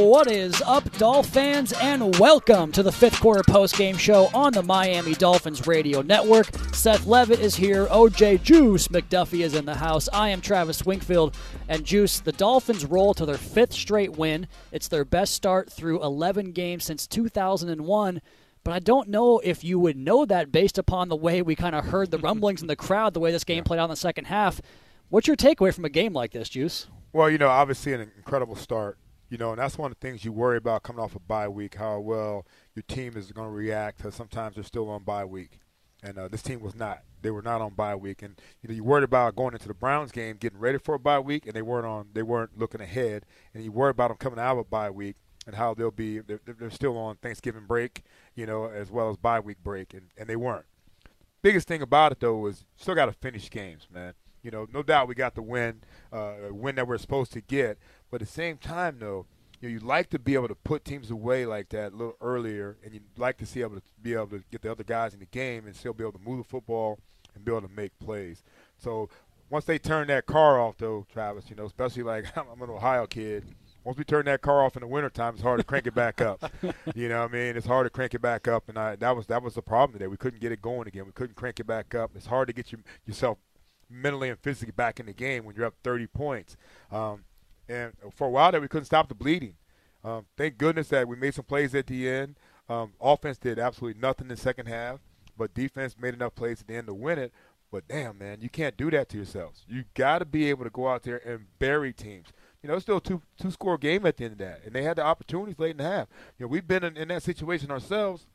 What is up, Dolphins, and welcome to the fifth quarter post-game show on the Miami Dolphins radio network. Seth Levitt is here. OJ Juice McDuffie is in the house. I am Travis Wingfield. And Juice, the Dolphins roll to their fifth straight win. It's their best start through 11 games since 2001. But I don't know if you would know that based upon the way we kind of heard the rumblings in the crowd, the way this game played out in the second half. What's your takeaway from a game like this, Juice? Well, you know, obviously an incredible start. You know, and that's one of the things you worry about coming off a bye week, how well your team is going to react. Because sometimes they're still on bye week, and uh, this team was not. They were not on bye week, and you know you worried about going into the Browns game, getting ready for a bye week, and they weren't on. They weren't looking ahead, and you worry about them coming out of a bye week and how they'll be. They're, they're still on Thanksgiving break, you know, as well as bye week break, and, and they weren't. Biggest thing about it though is still got to finish games, man. You know, no doubt we got the win, uh, win that we're supposed to get. But at the same time, though, you know, you'd like to be able to put teams away like that a little earlier, and you'd like to see able to be able to get the other guys in the game and still be able to move the football and be able to make plays. So once they turn that car off, though, Travis, you know, especially like I'm an Ohio kid. Once we turn that car off in the wintertime, it's hard to crank it back up. you know what I mean? It's hard to crank it back up, and I, that was that was the problem today. We couldn't get it going again. We couldn't crank it back up. It's hard to get you, yourself mentally and physically back in the game when you're up 30 points. Um, and for a while that we couldn't stop the bleeding. Um, thank goodness that we made some plays at the end. Um, offense did absolutely nothing in the second half, but defense made enough plays at the end to win it. But damn, man, you can't do that to yourselves. You got to be able to go out there and bury teams. You know, it's still two two score game at the end of that, and they had the opportunities late in the half. You know, we've been in, in that situation ourselves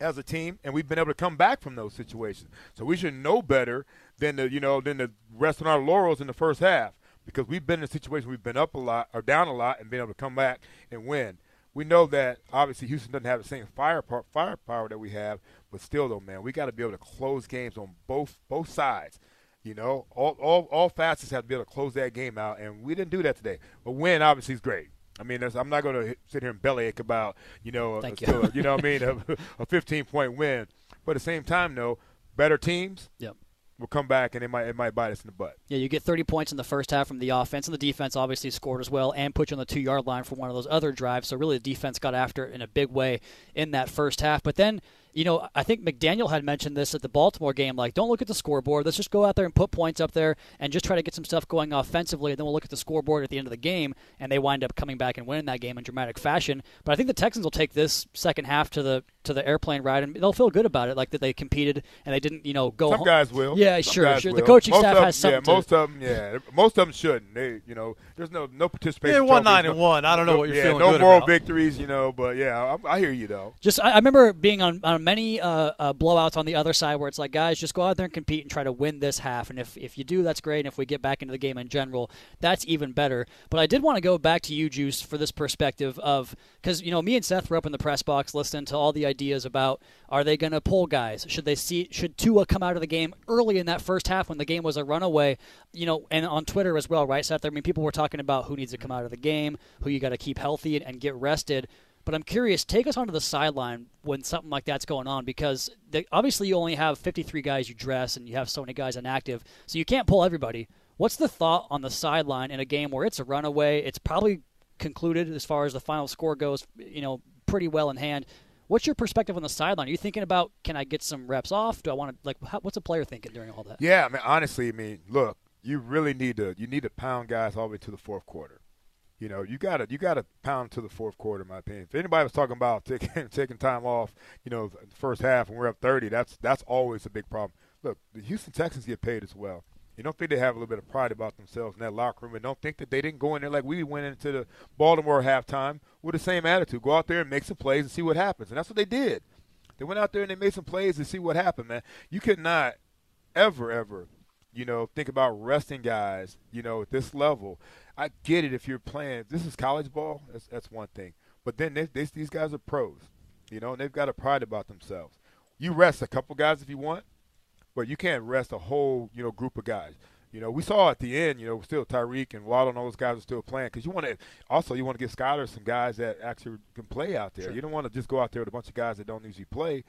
as a team, and we've been able to come back from those situations. So we should know better than the you know than the rest on our laurels in the first half because we've been in a situation we've been up a lot or down a lot and been able to come back and win. We know that obviously Houston doesn't have the same firepower, firepower that we have, but still though, man, we got to be able to close games on both both sides. You know, all all all facets have to be able to close that game out, and we didn't do that today. But win obviously is great. I mean, I'm not going to sit here and bellyache about you know, a, you. you know what I mean, a, a 15 point win. But at the same time, though, better teams Yep. Will come back and it might it might bite us in the butt. Yeah, you get 30 points in the first half from the offense, and the defense obviously scored as well and put you on the two yard line for one of those other drives. So, really, the defense got after it in a big way in that first half. But then, you know, I think McDaniel had mentioned this at the Baltimore game like, don't look at the scoreboard. Let's just go out there and put points up there and just try to get some stuff going offensively, and then we'll look at the scoreboard at the end of the game. And they wind up coming back and winning that game in dramatic fashion. But I think the Texans will take this second half to the to the airplane ride, and they'll feel good about it, like that they competed and they didn't, you know, go Some home. guys will. Yeah, Some sure, guys sure. The will. coaching Most staff of has them, something Yeah, most of them. Yeah, most of them shouldn't. They, you know, there's no no participation. Yeah, one trophies, nine no- and one. I don't know no- what you're yeah, feeling no good moral about. victories, you know. But yeah, I, I hear you though. Just, I, I remember being on, on many uh, uh, blowouts on the other side where it's like, guys, just go out there and compete and try to win this half. And if, if you do, that's great. And if we get back into the game in general, that's even better. But I did want to go back to you, Juice, for this perspective of because you know me and Seth were up in the press box listening to all the ideas about are they going to pull guys? Should they see? Should Tua come out of the game early in that first half when the game was a runaway? You know, and on Twitter as well, right, Seth? I mean, people were talking about who needs to come out of the game, who you got to keep healthy and, and get rested. But I'm curious, take us onto the sideline when something like that's going on because they, obviously you only have 53 guys you dress and you have so many guys inactive, so you can't pull everybody. What's the thought on the sideline in a game where it's a runaway? It's probably concluded as far as the final score goes. You know, pretty well in hand. What's your perspective on the sideline? Are you thinking about can I get some reps off? Do I want to like how, what's a player thinking during all that? Yeah, I mean honestly, I mean look, you really need to you need to pound guys all the way to the fourth quarter. You know, you got to you got to pound to the fourth quarter, in my opinion. If anybody was talking about taking taking time off, you know, the first half and we're up 30, that's that's always a big problem. Look, the Houston Texans get paid as well. You don't think they have a little bit of pride about themselves in that locker room, and don't think that they didn't go in there like we went into the Baltimore halftime with the same attitude. Go out there and make some plays and see what happens, and that's what they did. They went out there and they made some plays and see what happened, man. You could not ever, ever, you know, think about resting guys, you know, at this level. I get it if you're playing. This is college ball. That's, that's one thing. But then they, they, these guys are pros, you know, and they've got a pride about themselves. You rest a couple guys if you want, but you can't rest a whole you know group of guys. You know, we saw at the end, you know, still Tyreek and Waddle and all those guys are still playing because you want to also you want to give Skylar some guys that actually can play out there. Sure. You don't want to just go out there with a bunch of guys that don't usually play.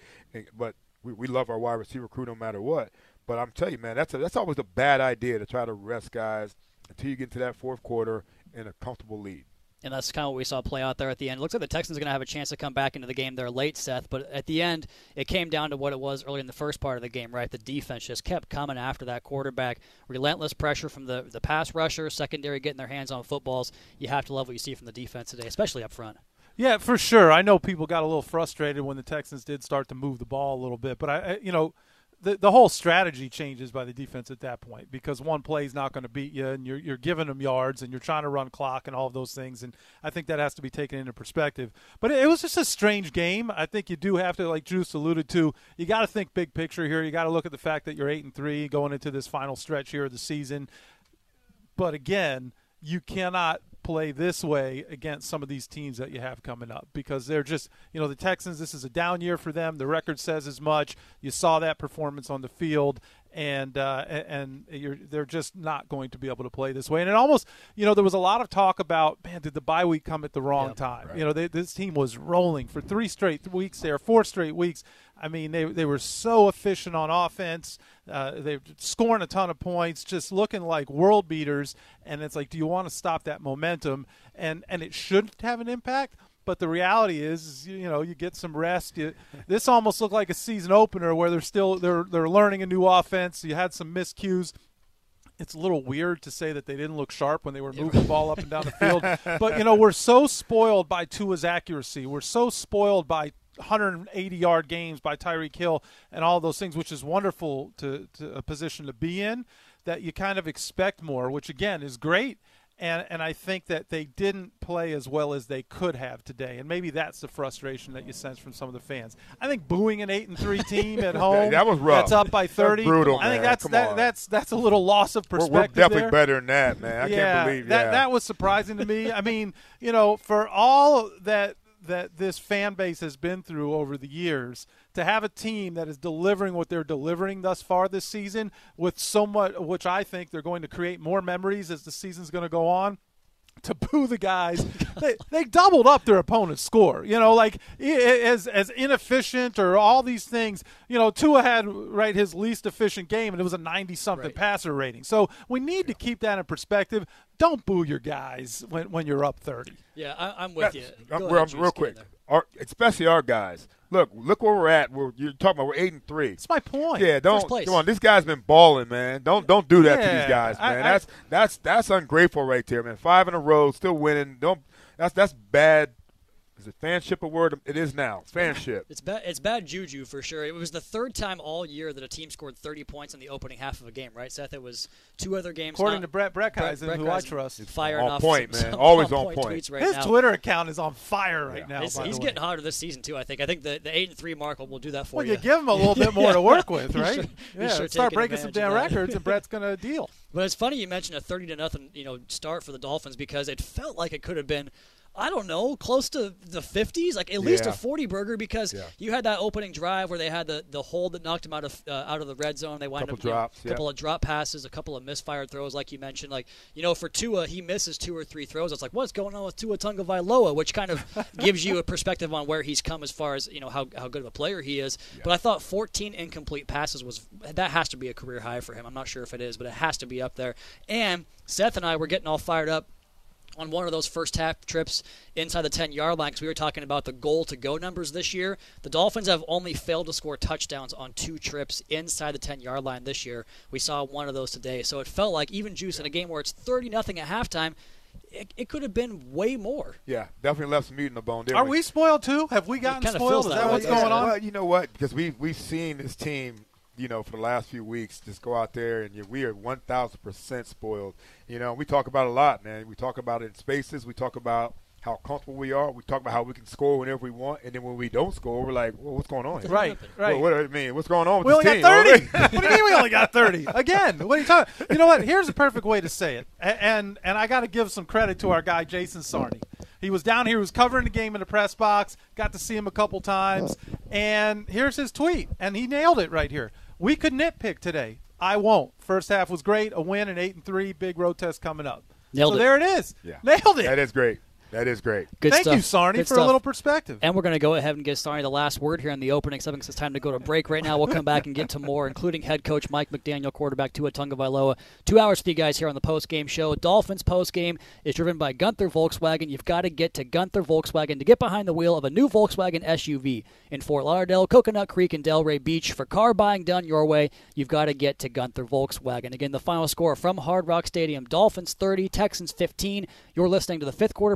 But we, we love our wide receiver crew no matter what. But I'm telling you, man, that's a, that's always a bad idea to try to rest guys until you get into that fourth quarter in a comfortable lead and that's kind of what we saw play out there at the end. It looks like the Texans are going to have a chance to come back into the game there late, Seth. But at the end, it came down to what it was early in the first part of the game, right? The defense just kept coming after that quarterback. Relentless pressure from the the pass rusher, secondary getting their hands on footballs. You have to love what you see from the defense today, especially up front. Yeah, for sure. I know people got a little frustrated when the Texans did start to move the ball a little bit, but I, you know the, the whole strategy changes by the defense at that point because one play is not going to beat you and you're, you're giving them yards and you're trying to run clock and all of those things. And I think that has to be taken into perspective. But it, it was just a strange game. I think you do have to, like Juice alluded to, you got to think big picture here. You got to look at the fact that you're 8 and 3 going into this final stretch here of the season. But again, you cannot play this way against some of these teams that you have coming up because they're just, you know, the Texans, this is a down year for them. The record says as much. You saw that performance on the field, and uh, and they're just not going to be able to play this way. And it almost, you know, there was a lot of talk about, man, did the bye week come at the wrong yep, time? Right. You know, they, this team was rolling for three straight weeks there, four straight weeks. I mean, they they were so efficient on offense. Uh, they're scoring a ton of points, just looking like world beaters. And it's like, do you want to stop that momentum? And and it should have an impact. But the reality is, is you know, you get some rest. You, this almost looked like a season opener where they're still they're they're learning a new offense. You had some miscues it's a little weird to say that they didn't look sharp when they were moving the ball up and down the field. But you know, we're so spoiled by Tua's accuracy. We're so spoiled by 180 yard games by Tyreek Hill and all those things, which is wonderful to, to a position to be in. That you kind of expect more, which again is great and and I think that they didn't play as well as they could have today, and maybe that's the frustration that you sense from some of the fans. I think booing an eight and three team at home that was rough. That's up by thirty. That's brutal. I think man. that's Come that, that's that's a little loss of perspective. We're, we're definitely there. better than that, man. I yeah, can't believe that. That was surprising to me. I mean, you know, for all that that this fan base has been through over the years to have a team that is delivering what they're delivering thus far this season with so much which I think they're going to create more memories as the season's going to go on to boo the guys. they, they doubled up their opponent's score. You know, like as as inefficient or all these things. You know, Tua had right his least efficient game, and it was a ninety something right. passer rating. So we need to keep that in perspective. Don't boo your guys when when you're up thirty. Yeah, I, am with you. Go ahead, real quick, our, especially our guys look, look where we're at. We're, you're talking about we're eight and three. That's my point. Yeah, don't come on. This guy's been balling, man. Don't don't do that yeah, to these guys, man. I, that's that's that's ungrateful right there, man. Five in a row, still winning. Don't that's that's bad is it fanship a word? It is now. Fanship. It's bad. It's bad juju for sure. It was the third time all year that a team scored 30 points in the opening half of a game, right, Seth? It was two other games. According not, to Brett Breckheisen, Brett, who I trust, fire on off point, some, man. Some Always on point. Tweets right His now. Twitter account is on fire right yeah. now. It's, he's getting hotter this season too. I think. I think the, the eight and three mark will do that for well, you. you give him a little bit more to work with, right? Sure, yeah, sure start breaking some damn records, and Brett's going to deal. But it's funny you mentioned a thirty to nothing, you know, start for the Dolphins because it felt like it could have been I don't know, close to the 50s, like at least Yeah. a 40 burger because Yeah. you had that opening drive where they had the, the hold that knocked him out of uh, out of the red zone. They wind Couple up you know, drops, a couple of drop passes, a couple of misfired throws, like you mentioned. Like you know, for Tua, he misses two or three throws. It's like what's going on with Tua Tagovailoa, which kind of gives you a perspective on where he's come as far as you know how, how good of a player he is. But I thought 14 incomplete passes was that has to be a career high for him. I'm not sure if it is, but it has to be up there. And Seth and I were getting all fired up on one of those first half trips inside the 10 yard line because we were talking about the goal to go numbers this year. The Dolphins have only failed to score touchdowns on two trips inside the 10 yard line this year. We saw one of those today. So it felt like even juice in a game where it's 30 nothing at halftime. It, it, could have been way more. Yeah, definitely left some meat in the bone. Are we spoiled too? Have we gotten spoiled? Is that, that what's going on? Well, you know what? Because we we've seen this team you know, for the last few weeks, just go out there and we are 1,000% spoiled. You know, we talk about a lot, man. We talk about it in spaces. We talk about how comfortable we are. We talk about how we can score whenever we want, and then when we don't score, we're like, well, "What's going on?" Here? Right, right. Well, what do I mean? What's going on with we this only team? got thirty. what do you mean we only got thirty? Again, what are you talking? You know what? Here's a perfect way to say it, and and I got to give some credit to our guy Jason Sarney. He was down here, he was covering the game in the press box. Got to see him a couple times, and here's his tweet, and he nailed it right here. We could nitpick today. I won't. First half was great. A win, an eight and three. Big road test coming up. Nailed so it. there it is. Yeah. Nailed it. That is great. That is great. Good Thank stuff. you, Sarney, Good for stuff. a little perspective. And we're going to go ahead and get Sarney the last word here in the opening segment because it's time to go to break right now. We'll come back and get to more, including head coach Mike McDaniel, quarterback Tua Tagovailoa. Two hours with you guys here on the post-game show. Dolphins post-game is driven by Gunther Volkswagen. You've got to get to Gunther Volkswagen to get behind the wheel of a new Volkswagen SUV in Fort Lauderdale, Coconut Creek, and Delray Beach. For car buying done your way, you've got to get to Gunther Volkswagen. Again, the final score from Hard Rock Stadium, Dolphins 30, Texans 15. You're listening to the fifth quarter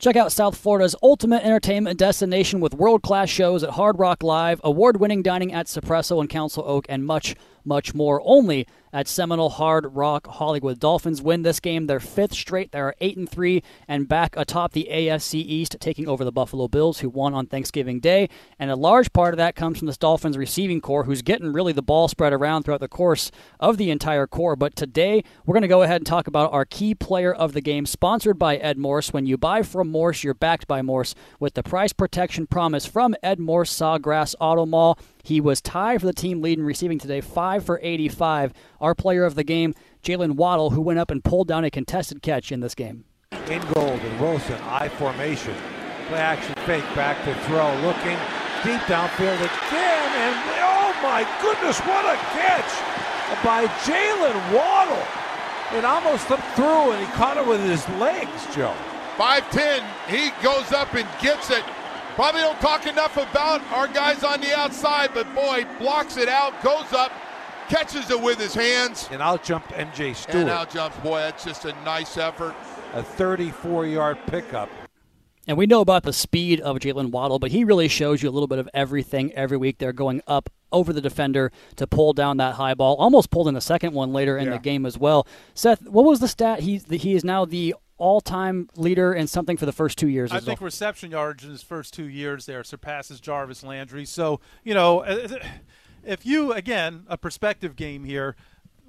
Check out South Florida's ultimate entertainment destination with world class shows at Hard Rock Live, award winning dining at Suppresso and Council Oak, and much, much more. Only at Seminole Hard Rock Hollywood. Dolphins win this game, their fifth straight. They are eight and three and back atop the AFC East, taking over the Buffalo Bills, who won on Thanksgiving Day. And a large part of that comes from this Dolphins receiving corps, who's getting really the ball spread around throughout the course of the entire core. But today we're going to go ahead and talk about our key player of the game, sponsored by Ed Morse. When you buy from Morse, you're backed by Morse with the price protection promise from Ed Morse Sawgrass Auto Mall. He was tied for the team lead in receiving today, 5 for 85. Our player of the game, Jalen Waddle, who went up and pulled down a contested catch in this game. Ingold and Wilson, I formation. Play action fake, back to throw, looking deep downfield again, and oh my goodness, what a catch by Jalen Waddle. It almost slipped through, and he caught it with his legs, Joe. 5'10, he goes up and gets it. Probably don't talk enough about our guys on the outside, but boy, blocks it out, goes up, catches it with his hands. And out jumped MJ Stewart. And out jumps, boy, that's just a nice effort. A 34 yard pickup. And we know about the speed of Jalen Waddle, but he really shows you a little bit of everything every week. They're going up over the defender to pull down that high ball. Almost pulled in the second one later in Yeah. the game as well. Seth, what was the stat? He's he is now the all-time leader in something for the first two years. I as well. think reception yards in his first two years there surpasses Jarvis Landry. So you know, uh, if you again a perspective game here,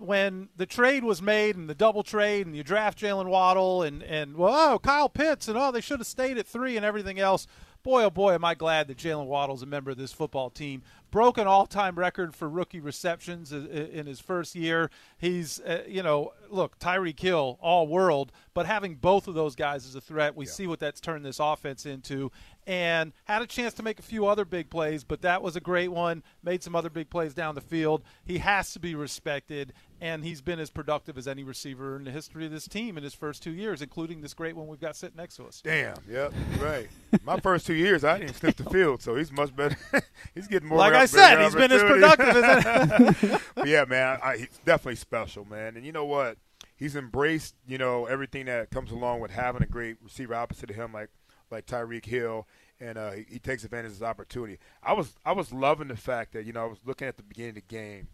when the trade was made and the double trade and you draft Jalen Waddle and and well, oh, Kyle Pitts and oh they should have stayed at three and everything else. boy, oh boy, am I glad that Jalen Waddle's a member of this football team. Broke an all-time record for rookie receptions in his first year. He's, uh, you know, look, Tyreek Hill all world, but having both of those guys as a threat, we yeah. see what that's turned this offense into and had a chance to make a few other big plays, but that was a great one. Made some other big plays down the field. He has to be respected, and he's been as productive as any receiver in the history of this team in his first two years, including this great one we've got sitting next to us. Damn, yep, right. My first two years, I didn't sniff the field, so he's much better. he's getting more. Like I said, he's been as productive as. yeah, man, I, he's definitely special, man. And you know what? He's embraced, you know, everything that comes along with having a great receiver opposite of him, like like Tyreek Hill, and uh, he, he, takes advantage of his opportunity. I was I was loving the fact that you know I was looking at the beginning of the game,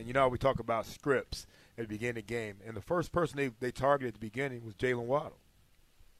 and you know we talk about scripts at the beginning of the game, and the first person they they targeted at the beginning was Jalen Waddle.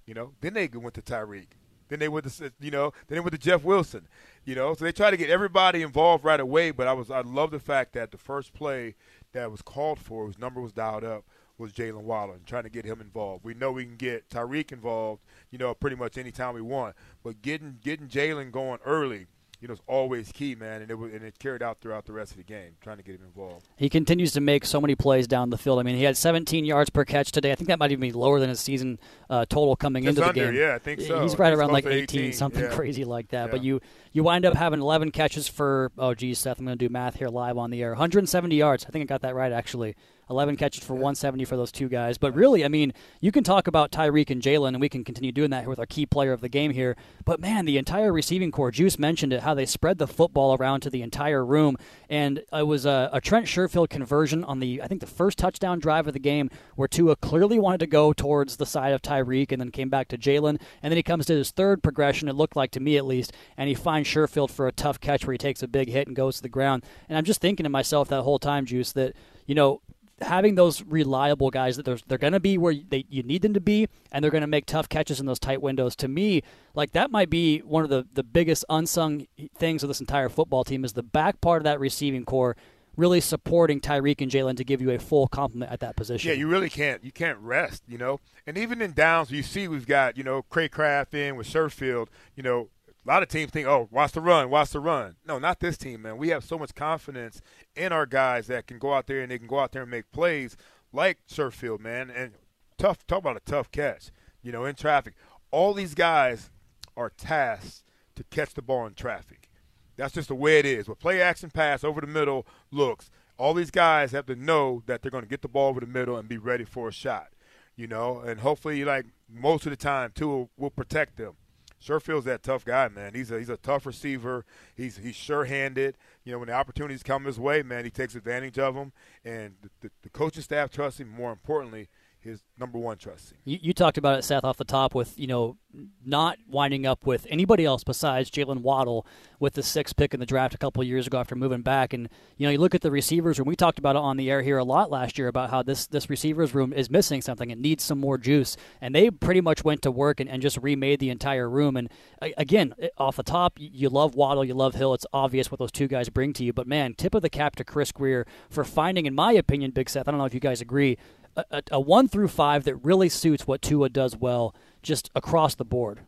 You know, then they went to Tyreek. Then they went to you know, then they went to Jeff Wilson. You know, so they try to get everybody involved right away. But I was I love the fact that the first play that was called for, whose number was dialed up, was Jalen Waddle and trying to get him involved. We know we can get Tyreek involved, you know, pretty much any time we want. But getting getting Jalen going early – you know, is always key, man, and it was and it carried out throughout the rest of the game, trying to get him involved. He continues to make so many plays down the field. I mean, he had 17 yards per catch today. I think that might even be lower than his season uh, total coming Just into under, the game. Yeah, I think so. He's right around like 18, 18, something yeah. crazy like that. Yeah. But you you wind up having 11 catches for oh geez, Seth, I'm going to do math here live on the air. 170 yards. I think I got that right actually. 11 catches for 170 for those two guys. But really, I mean, you can talk about Tyreek and Jalen, and we can continue doing that with our key player of the game here. But man, the entire receiving corps, Juice mentioned it, how they spread the football around to the entire room. And it was a, a Trent Sherfield conversion on the, I think, the first touchdown drive of the game where Tua clearly wanted to go towards the side of Tyreek and then came back to Jalen. And then he comes to his third progression, it looked like to me at least, and he finds Sherfield for a tough catch where he takes a big hit and goes to the ground. And I'm just thinking to myself that whole time, Juice, that, you know, having those reliable guys that they're, they're going to be where they, you need them to be and they're going to make tough catches in those tight windows to me like that might be one of the, the biggest unsung things of this entire football team is the back part of that receiving corps really supporting Tyreek and Jalen to give you a full complement at that position. Yeah, you really can't you can't rest, you know. And even in downs, you see we've got you know Cracraft in with Sherfield, you know a lot of teams think, oh, watch the run, watch the run. No, not this team, man. We have so much confidence in our guys that can go out there and they can go out there and make plays like Sherfield, man. And tough, talk about a tough catch, you know, in traffic. All these guys are tasked to catch the ball in traffic. That's just the way it is. With play action pass over the middle looks, all these guys have to know that they're going to get the ball over the middle and be ready for a shot, you know. And hopefully, like most of the time, too, will protect them. Sherfield's that tough guy, man. He's a he's a tough receiver. He's he's sure-handed. You know, when the opportunities come his way, man, he takes advantage of them. And the, the, the coaching staff trusts him. More importantly, his number one trust You, you, talked about it, Seth, off the top with you know not winding up with anybody else besides Jalen Waddle with the sixth pick in the draft a couple years ago after moving back, and you know you look at the receivers room. We talked about it on the air here a lot last year about how this this receivers room is missing something. It needs some more juice, and they pretty much went to work and, and just remade the entire room. And again, off the top, you love Waddle, you love Hill. It's obvious what those two guys bring to you. But man, tip of the cap to Chris Grier for finding, in my opinion, Big Seth. I don't know if you guys agree a, a, one through five that really suits what Tua does well, just across the board.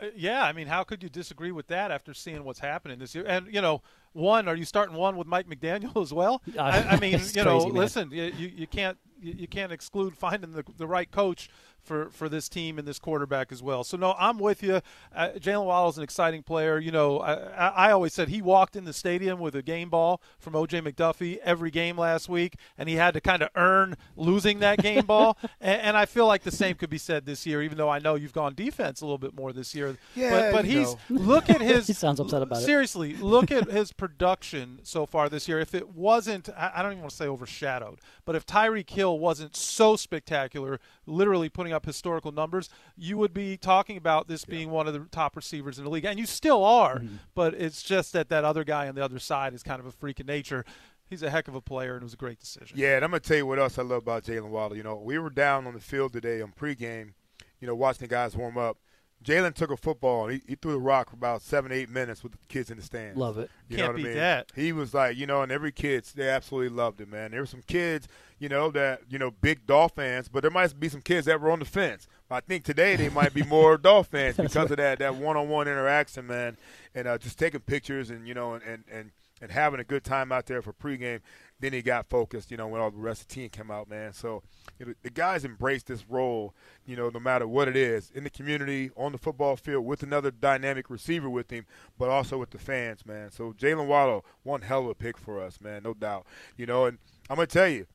Uh, yeah, I mean, how could you disagree with that after seeing what's happening this year? And you know, one, are you starting one with Mike McDaniel as well? Uh, I, I, mean, you know, crazy, listen, you, you can't you can't exclude finding the the right coach for, for this team and this quarterback as well. So no, I'm with you. Uh, Jalen Waddle is an exciting player. You know, I, I always said he walked in the stadium with a game ball from OJ McDuffie every game last week, and he had to kind of earn losing that game ball. And, and, I feel like the same could be said this year, even though I know you've gone defense a little bit more this year. Yeah, but, but he's know. look at his. he sounds upset about seriously, it. Seriously, look at his production so far this year. If it wasn't, I, I don't even want to say overshadowed, but if Tyreek Hill wasn't so spectacular, literally putting up historical numbers, you would be talking about this being one of the top receivers in the league, and you still are. Mm-hmm. But it's just that that other guy on the other side is kind of a freak of nature. He's a heck of a player, and it was a great decision. Yeah, and I'm gonna tell you what else I love about Jalen Waddle. You know, we were down on the field today on pregame, you know, watching the guys warm up. Jalen took a football and he, he, threw the rock for about seven, eight minutes with the kids in the stands. Love it. You Can't know what beat I mean? that. He was like, you know, and every kid, they absolutely loved it, man. There were some kids, you know, that, you know, big Dolph fans, but there might be some kids that were on the fence. I think today they might be more Dolph fans because of that, that one-on-one interaction, man, and uh, just taking pictures and, you know, and, and, and, and having a good time out there for pregame. Then he got focused, you know, when all the rest of the team came out, man. So you know, the guys embrace this role, you know, no matter what it is, in the community, on the football field, with another dynamic receiver with him, but also with the fans, man. So Jalen Waddle, one hell of a pick for us, man, no doubt. You know, and I'm gonna tell you,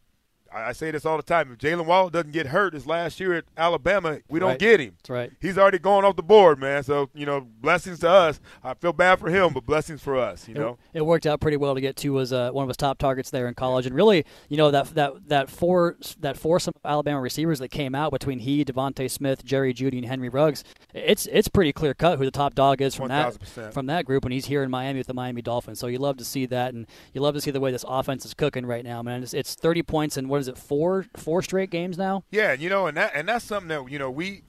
I, say this all the time. If Jalen Waddle doesn't get hurt this last year at Alabama, we don't right. get him. That's right. He's already going off the board, man. So you know, blessings to us. I feel bad for him, but blessings for us. You it, know, it worked out pretty well to get to as uh, one of his top targets there in college, and really, you know, that that that four that foursome of Alabama receivers that came out between he, DeVonta Smith, Jerry Jeudy, and Henry Ruggs. It's it's pretty clear cut who the top dog is from 1, that from that group, and he's here in Miami with the Miami Dolphins. So you love to see that, and you love to see the way this offense is cooking right now, man. It's, it's 30 points and what is it, four four straight games now. Yeah, you know, and that and that's something that you know we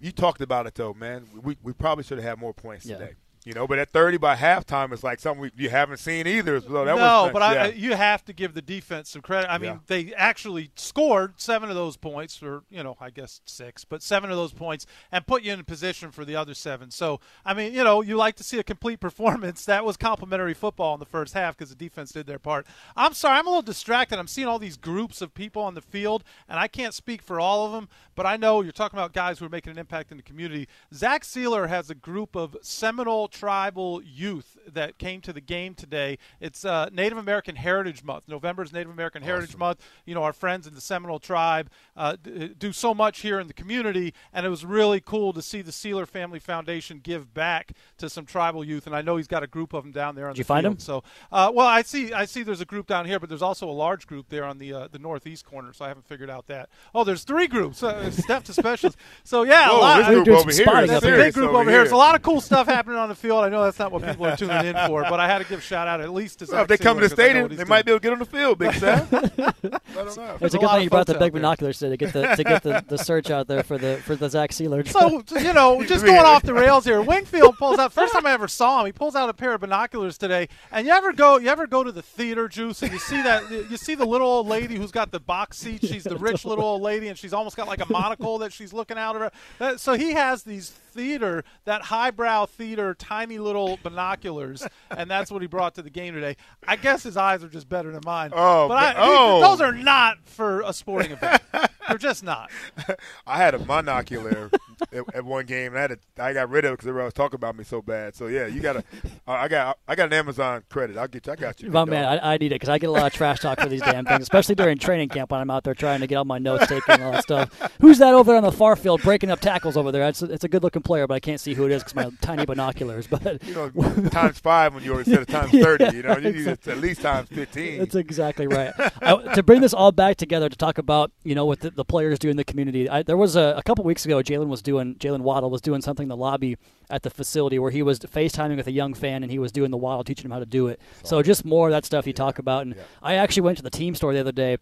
you talked about it though, man. We we probably should have had more points yeah. today. You know, but at 30 by halftime, it's like something we, you haven't seen either. So that no, was, but yeah. I, you have to give the defense some credit. I mean, Yeah. they actually scored seven of those points, or you know, I guess six, but seven of those points, and put you in position for the other seven. So, I mean, you know, you like to see a complete performance. That was complimentary football in the first half because the defense did their part. I'm sorry, I'm a little distracted. I'm seeing all these groups of people on the field, and I can't speak for all of them, but I know you're talking about guys who are making an impact in the community. Zach Sieler has a group of Seminole tribal youth that came to the game today. It's uh, Native American Heritage Month. November is Native American Heritage Month. You know, our friends in the Seminole tribe uh, d- do so much here in the community, and it was really cool to see the Sieler Family Foundation give back to some tribal youth. And I know he's got a group of them down there on Did the you find them? So, uh, well, I see, I see. There's a group down here, but there's also a large group there on the uh, the northeast corner. So I haven't figured out that. Oh, there's three groups. Uh, step to specialists. So yeah, a lot. this group over here There's a big group over here. There's a lot of cool stuff happening on the field. I know that's not what people are tuning in for, but I had to give a shout out at least to Well, Zach if they come to the Sieler 'cause I know stadium, they doing. might be able to get on the field, Big Sam. I don't know. It's a a good thing you brought the big binoculars today to get the to get the, the search out there for the for the Zach Sieler. So you know, just going off the rails here. Wingfield pulls out. First time I ever saw him, he pulls out a pair of binoculars today. And you ever go, you ever go to the theater, Juice, and you see that you see the little old lady who's got the box seat. She's the rich little old lady, and she's almost got like a monocle that she's looking out of her. Uh, So he has these theater, that highbrow theater, tiny little binoculars, and that's what he brought to the game today. I guess his eyes are just better than mine. Oh, but I, oh. those are not for a sporting event. They're just not. I had a monocular at, at one game, and I had to, I got rid of it because everybody was talking about me so bad. So yeah, you got to. I got I got an Amazon credit. I'll get you. I got you. My man. I, I need it because I get a lot of trash talk for these damn things, especially during training camp when I'm out there trying to get all my notes taken and all that stuff. Who's that over there on the far field breaking up tackles over there? It's a, it's a good looking player, but I can't see who it is because my tiny binoculars. But you know, times five when you're instead of times thirty. You know, you need it at least times fifteen. That's exactly right. I, to bring this all back together to talk about you know what the, the players do in the community. I, there was a, a couple weeks ago, Jalen was doing Jalen Waddle was doing something in the lobby at the facility where he was FaceTiming with a young fan and he was doing the Waddle, teaching him how to do it. So just more of that stuff you talk about. And I actually went to the team store the other day.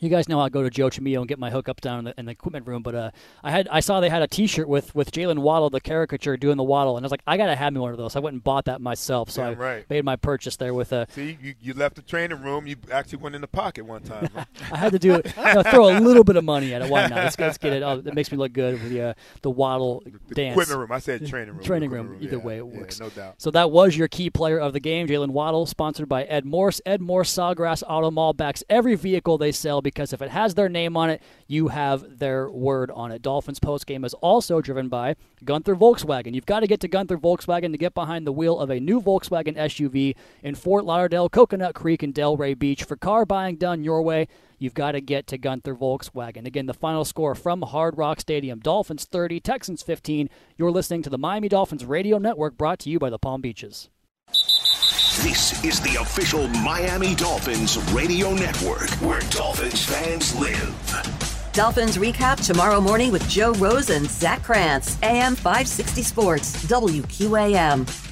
You guys know I go to Joe Chimio and get my hookups down in the, in the equipment room, but uh, I had I saw they had a T-shirt with with Jalen Waddle, the caricature, doing the Waddle, and I was like, I gotta have me one of those. I went and bought that myself, so I right. made my purchase there with a See, you, you left the training room. You actually went in the pocket one time. I had to do it. You know, throw a little bit of money at it. Why not? Let's, let's get it. Oh, it makes me look good with the uh, the waddle The dance. equipment room. I said training room. Training Equipment room. Either yeah, way, it yeah, works. no doubt. So that was your key player of the game, Jalen Waddle, sponsored by Ed Morse. Ed Morse Sawgrass Auto Mall backs every vehicle they sell because if it has their name on it, you have their word on it. Dolphins post game is also driven by Gunther Volkswagen. You've got to get to Gunther Volkswagen to get behind the wheel of a new Volkswagen SUV in Fort Lauderdale, Coconut Creek, and Delray Beach. For car buying done your way, you've got to get to Gunther Volkswagen. Again, the final score from Hard Rock Stadium Dolphins 30, Texans 15. You're listening to the Miami Dolphins Radio Network brought to you by the Palm Beaches. This is the official Miami Dolphins radio network where Dolphins fans live. Dolphins recap tomorrow morning with Joe Rose and Zach Krantz. AM 560 Sports, WQAM.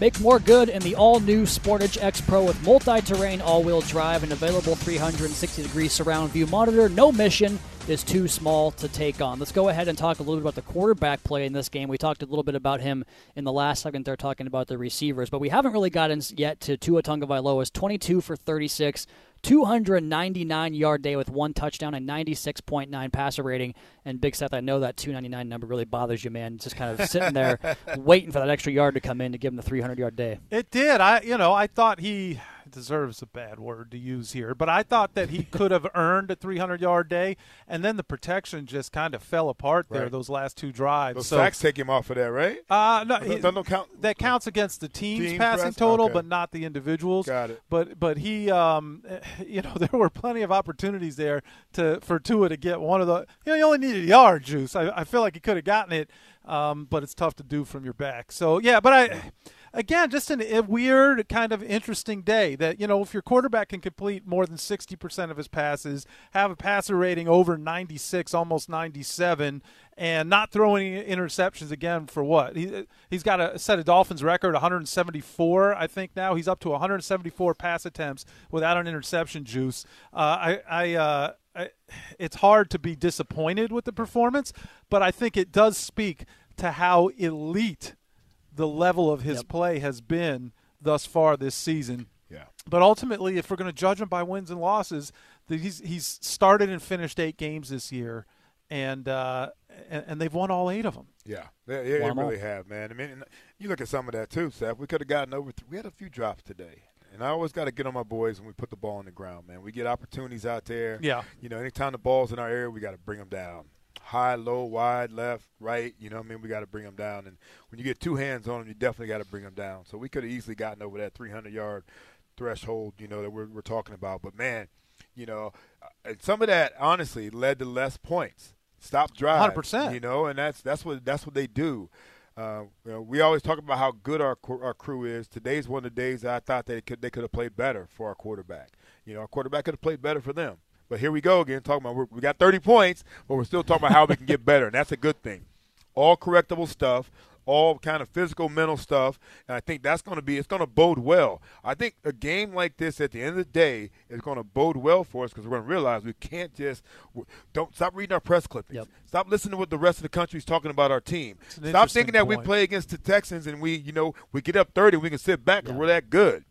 Make more good in the all-new Sportage X Pro with multi-terrain all-wheel drive and available 360-degree surround view monitor. No mission is too small to take on. Let's go ahead and talk a little bit about the quarterback play in this game. We talked a little bit about him in the last segment. They're talking about the receivers, but we haven't really gotten yet to Tua Tagovailoa's 22 for 36, 299 yard day with one touchdown and 96.9 passer rating. And Big Seth, I know that 299 number really bothers you, man. Just kind of sitting there waiting for that extra yard to come in to give him the 300 yard day. It did. I, you know, I thought he deserves a bad word to use here, but I thought that he could have earned a 300 yard day, and then the protection just kind of fell apart there Right. those last two drives. Those so, sacks take him off of that, right? Uh, no, That he- don't count. That counts against the team's Team passing press? total, Okay. but not the individuals. Got it. But but he, um, you know, there were plenty of opportunities there to for Tua to get one of the. You know, you only needed a yard, juice. I, I feel like he could have gotten it, um, but it's tough to do from your back. So yeah, but I. Again, just an, a weird, kind of interesting day. That you know, if your quarterback can complete more than sixty percent of his passes, have a passer rating over ninety six, almost ninety seven, and not throwing interceptions again for what? He he's got a set of Dolphins record 174, I think now. He's up to 174 pass attempts without an interception. Juice. Uh, I I. Uh, I, it's hard to be disappointed with the performance, but I think it does speak to how elite the level of his play has been thus far this season. Yeah. But ultimately, if we're going to judge him by wins and losses, the, he's he's started and finished eight games this year, and uh, and, and they've won all eight of them. Yeah, they, they, Won 'em all. really have, man. I mean, and you look at some of that too, Seth. We could have gotten over. Th- we had a few drops today, and I always got to get on my boys when we put the ball on the ground, man. We get opportunities out there. Yeah. You know, anytime the ball's in our area, we got to bring them down. High, low, wide, left, right. You know, what I mean, we got to bring them down. And when you get two hands on them, you definitely got to bring them down. So we could have easily gotten over that 300 yard threshold, you know, that we're, we're talking about. But man, you know, uh, some of that honestly led to less points. Stop drive, 100%. You know, and that's that's what that's what they do. Uh, you know, we always talk about how good our our crew is. Today's one of the days I thought they could they could have played better for our quarterback. You know, our quarterback could have played better for them. But here we go again, talking about we're, we got 30 points, but we're still talking about how we can get better, and that's a good thing. All correctable stuff, all kind of physical, mental stuff, and I think that's going to be it's going to bode well. I think a game like this at the end of the day is going to bode well for us because we're going to realize we can't just don't stop reading our press clippings. Stop listening to what the rest of the country is talking about our team. Stop thinking that we play against the Texans and we you know we get up 30 we can sit back because we're that good.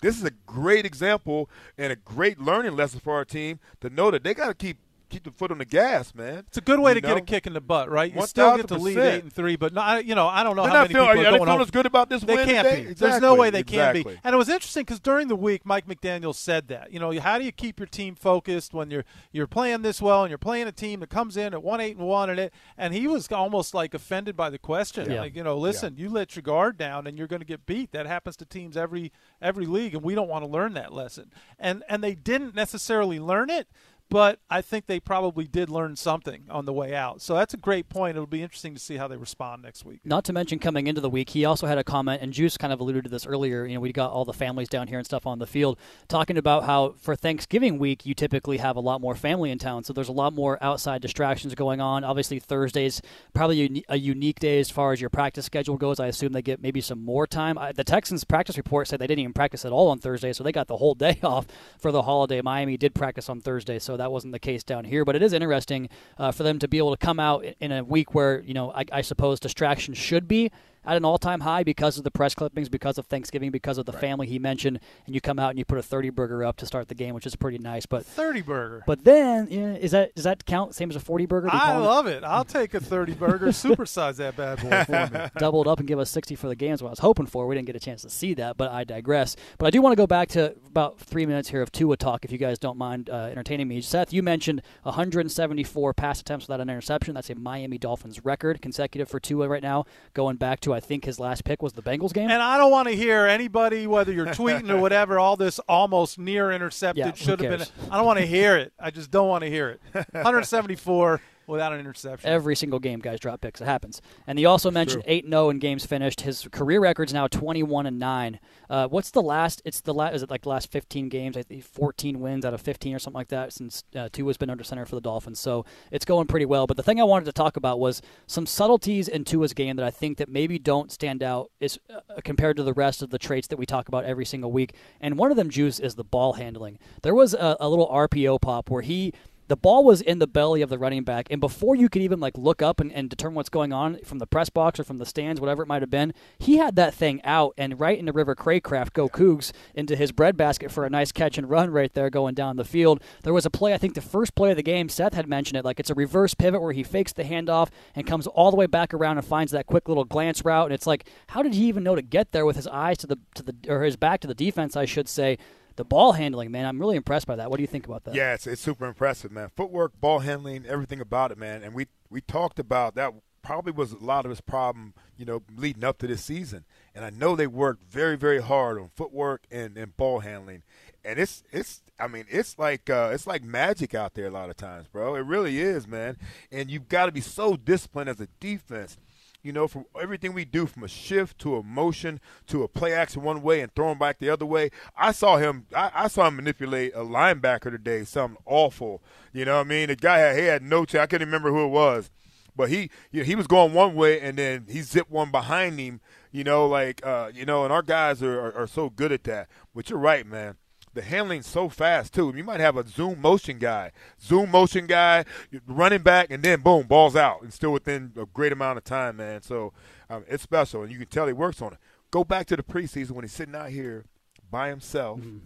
This is a great example and a great learning lesson for our team to know that they got to keep keep the foot on the gas, man. It's a good way You to get a kick in the butt, right? You still get to lead eight and three, but not, you know I don't know They're how not many feeling- people are are they going feeling home. as good about this They win can't today? be. There's no way they can be. And it was interesting because during the week, Mike McDaniel said that. You know, how do you keep your team focused when you're you're playing this well and you're playing a team that comes in at one eight and one and it and he was almost like offended by the question. Yeah. Like you know, listen, you let your guard down and you're going to get beat. That happens to teams every every league, and we don't want to learn that lesson. And and they didn't necessarily learn it. But I think they probably did learn something on the way out. So that's a great point. It'll be interesting to see how they respond next week. Not to mention coming into the week, he also had a comment, and Juice kind of alluded to this earlier. You know, we got all the families down here and stuff on the field talking about how for Thanksgiving week you typically have a lot more family in town, so there's a lot more outside distractions going on. Obviously, Thursdays probably a, unique day as far as your practice schedule goes. I assume they get maybe some more time. The Texans practice report said they didn't even practice at all on Thursday, so they got the whole day off for the holiday. Miami did practice on Thursday, so that wasn't the case down here. But it is interesting uh, for them to be able to come out in a week where you know I, I suppose distraction should be at an all-time high because of the press clippings, because of Thanksgiving, because of the family he mentioned, and you come out and you put a 30 burger up to start the game, which is pretty nice. But 30 burger. But then, yeah, is that does that count same as a 40 burger? I love it. I'll take a 30 burger, supersize that bad boy for me. doubled up and give us 60 for the games. What I was hoping for. We didn't get a chance to see that, but I digress. But I do want to go back to about three minutes here of Tua talk, if you guys don't mind uh, entertaining me. Seth, you mentioned 174 pass attempts without an interception. That's a Miami Dolphins record consecutive for Tua right now, going back to I think his last pick was the Bengals game. And I don't want to hear anybody, whether you're tweeting or whatever, all this almost near intercepted Yeah, should have been. I don't want to hear it. I just don't want to hear it. 174 without an interception. Every single game, guys drop picks. It happens. And he also mentioned eight and zero in games finished. His career record's now twenty one and nine. Uh, what's the last? It's the last. Is it like the last fifteen games? I think fourteen wins out of fifteen or something like that since uh, Tua's been under center for the Dolphins. So it's going pretty well. But the thing I wanted to talk about was some subtleties in Tua's game that I think that maybe don't stand out is uh, compared to the rest of the traits that we talk about every single week. And one of them, Juice, is the ball handling. There was a, a little RPO pop where he the ball was in the belly of the running back, and before you could even like look up and, and, determine what's going on from the press box or from the stands, whatever it might have been, he had that thing out and right into River Cracraft, go Cougs, into his breadbasket for a nice catch and run right there going down the field. There was a play, I think the first play of the game, Seth had mentioned it, like it's a reverse pivot where he fakes the handoff and comes all the way back around and finds that quick little glance route, and it's like, how did he even know to get there with his eyes to the to the or his back to the defense, I should say the ball handling, man, I'm really impressed by that. What do you think about that? Yeah, it's, it's super impressive, man. Footwork, ball handling, everything about it, man. And we we talked about that. Probably was a lot of his problem, you know, leading up to this season. And I know they worked very, very hard on footwork and, and ball handling. And it's it's I mean it's like uh, it's like magic out there a lot of times, bro. It really is, man. And you've got to be so disciplined as a defense you know, from everything we do, from a shift to a motion to a play action one way and throwing back the other way. I saw him. I, I saw him manipulate a linebacker today. Something awful. You know what I mean? The guy had he had no. chance. I can't remember who it was, but he you know, he was going one way and then he zipped one behind him. You know, like uh, you know, and our guys are, are, are so good at that. But you're right, man the handling so fast too. You might have a zoom motion guy, zoom motion guy, running back, and then boom, balls out, and still within a great amount of time, man. So um, it's special, and you can tell he works on it. Go back to the preseason when he's sitting out here by himself. Mm-hmm.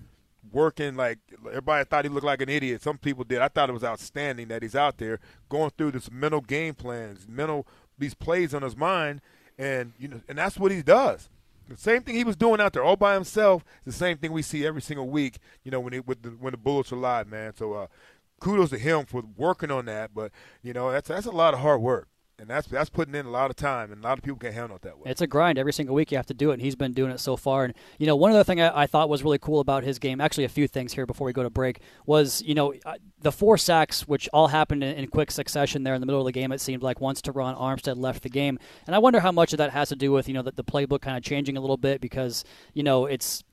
Working like everybody thought he looked like an idiot. Some people did. I thought it was outstanding that he's out there going through this mental game plans, mental these plays on his mind, and you know, and that's what he does. The same thing he was doing out there all by himself. The same thing we see every single week. You know when it, the, when the Bullets are live, man. So uh, kudos to him for working on that. But you know that's that's a lot of hard work and that's that's putting in a lot of time, and a lot of people can't handle it that way. It's a grind every single week. You have to do it, and he's been doing it so far. And you know, one other thing I, I thought was really cool about his game, actually, a few things here before we go to break, was you know the four sacks, which all happened in, in, quick succession there in the middle of the game. It seemed like once Terron Armstead left the game, and I wonder how much of that has to do with you know the, the playbook kind of changing a little bit because you know it's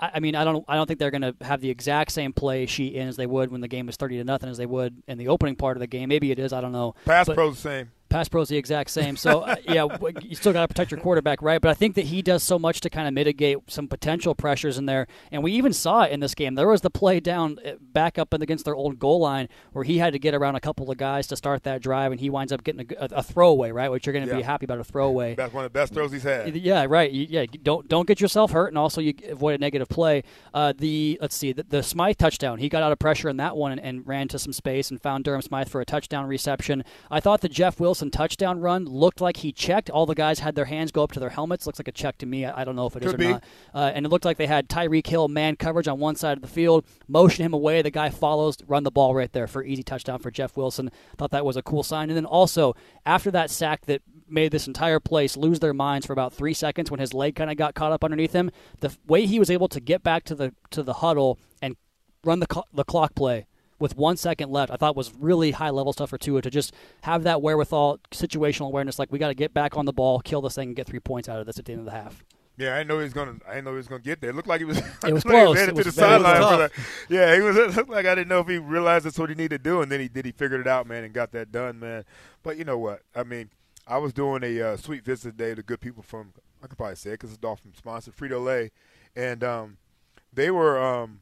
I mean, I don't, I don't think they're going to have the exact same play sheet in as they would when the game was thirty to nothing as they would in the opening part of the game. Maybe it is, I don't know. Pass but, pro's the same pass pro is the exact same. So uh, yeah, you still got to protect your quarterback, right? But I think that he does so much to kind of mitigate some potential pressures in there. And we even saw it in this game. There was the play down uh, back up against their old goal line where he had to get around a couple of guys to start that drive, and he winds up getting a, a, a throwaway, right? Which you're going to yeah. be happy about a throwaway. That's one of the best throws he's had. Yeah, right. Yeah, don't don't get yourself hurt, and also you avoid a negative play. Uh, the let's see, the, the, Smythe touchdown. He got out of pressure in that one and, and ran to some space and found Durham Smythe for a touchdown reception. I thought that Jeff Wilson touchdown run looked like he checked. All the guys had their hands go up to their helmets. Looks like a check to me. I, I don't know if it Could is or be. not. Uh, and it looked like they had Tyreek Hill man coverage on one side of the field, motion him away. The guy follows, run the ball right there for easy touchdown for Jeff Wilson. Thought that was a cool sign. And then also after that sack that made this entire place lose their minds for about three seconds when his leg kind of got caught up underneath him. The way he was able to get back to the to the huddle and run the the clock play with one second left, I thought was really high level stuff for Tua to just have that wherewithal, situational awareness. Like we got to get back on the ball, kill this thing, and get three points out of this at the end of the half. Yeah, I didn't know he was gonna. I didn't know he was gonna get there. It looked like he was. It was close. it to the sideline. Yeah, he was. It looked like I didn't know if he realized that's what he needed to do, and then he did. He figured it out, man, and got that done, man. But you know what? I mean, I was doing a uh, sweet visit today to good people from. I could probably say it because it's Dolphin sponsored Frito Lay, and um, they were um,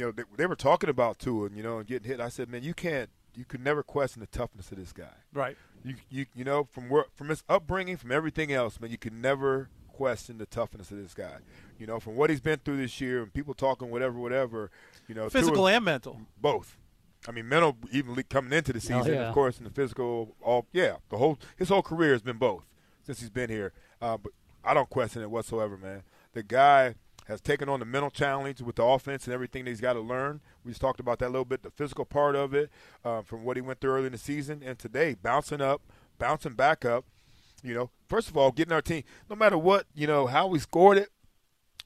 you know, they, they were talking about Tua, you know, and getting hit. I said, man, you can't, you could never question the toughness of this guy. Right. You, you, you know, from where, from his upbringing, from everything else, man, you can never question the toughness of this guy. You know, from what he's been through this year, and people talking whatever, whatever. You know, physical Tua, and mental, both. I mean, mental even coming into the oh, season, oh, yeah. of course, and the physical. All yeah, the whole his whole career has been both since he's been here. Uh, but I don't question it whatsoever, man. The guy has taken on the mental challenge with the offense and everything that he's got to learn. We just talked about that a little bit, the physical part of it uh, from what he went through early in the season, and today bouncing up, bouncing back up. You know, first of all, getting our team, no matter what, you know, how we scored it,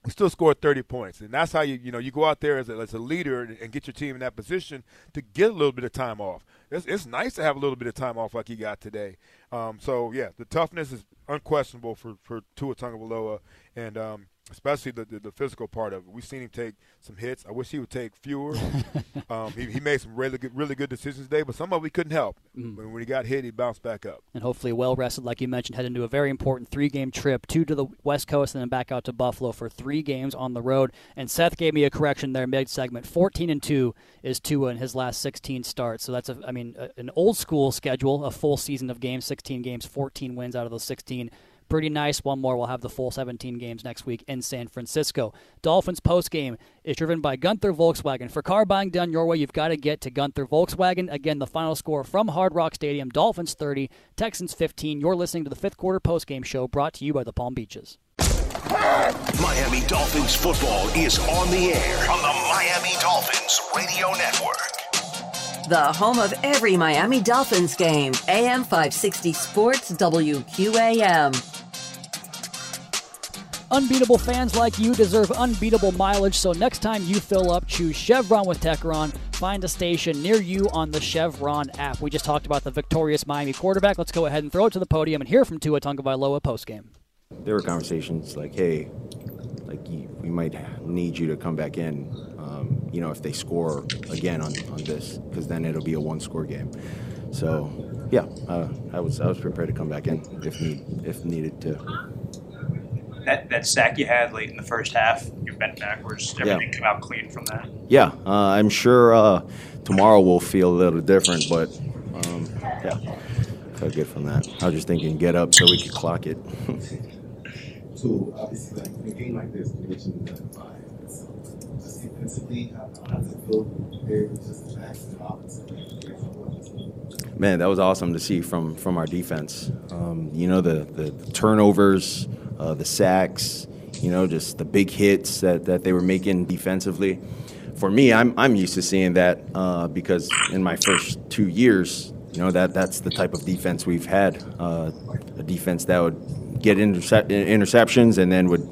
we still scored 30 points. And that's how you, you know, you go out there as a, as a leader and, get your team in that position to get a little bit of time off. It's, it's nice to have a little bit of time off like he got today. Um, so, yeah, the toughness is unquestionable for, for Tua Tagovailoa. And um, especially the, the, the physical part of it. We've seen him take some hits. I wish he would take fewer. um, he, he made some really good, really good decisions today, but some of it we couldn't help. Mm. When, when he got hit, he bounced back up. And hopefully, well rested, like you mentioned, head into a very important three game trip, two to the West Coast and then back out to Buffalo for three games on the road. And Seth gave me a correction there mid segment. 14 and 2 is Tua in his last 16 starts. So that's, a, I mean, a, an old school schedule, a full season of games, 16 games, 14 wins out of those 16 pretty nice. One more. We'll have the full 17 games next week in San Francisco. Dolphins post game is driven by Gunther Volkswagen. For car buying done your way, you've got to get to Gunther Volkswagen. Again, the final score from Hard Rock Stadium: Dolphins 30, Texans 15. You're listening to the fifth quarter post game show brought to you by the Palm Beaches. Miami Dolphins football is on the air on the Miami Dolphins Radio Network. The home of every Miami Dolphins game. AM 560 Sports WQAM. Unbeatable fans like you deserve unbeatable mileage, so next time you fill up, choose Chevron with Techron. Find a station near you on the Chevron app. We just talked about the victorious Miami quarterback. Let's go ahead and throw it to the podium and hear from Tua Tagovailoa postgame. There were conversations like, "Hey, like we might need you to come back in, um, you know, if they score again on, on this, because then it'll be a one-score game." So, yeah, uh, I was I was prepared to come back in if need if needed to that, that sack you had late in the first half, you bent backwards, everything yeah. come out clean from that. Yeah, uh, I'm sure uh, tomorrow will feel a little different, but um, yeah, felt good from that. I was just thinking, get up so we could clock it. so obviously, like in a game like this, the? Man, that was awesome to see from from our defense. Um, you know the the turnovers uh, the sacks, you know, just the big hits that, that they were making defensively. For me, I'm, I'm used to seeing that uh, because in my first two years, you know, that, that's the type of defense we've had uh, a defense that would get intercep- interceptions and then would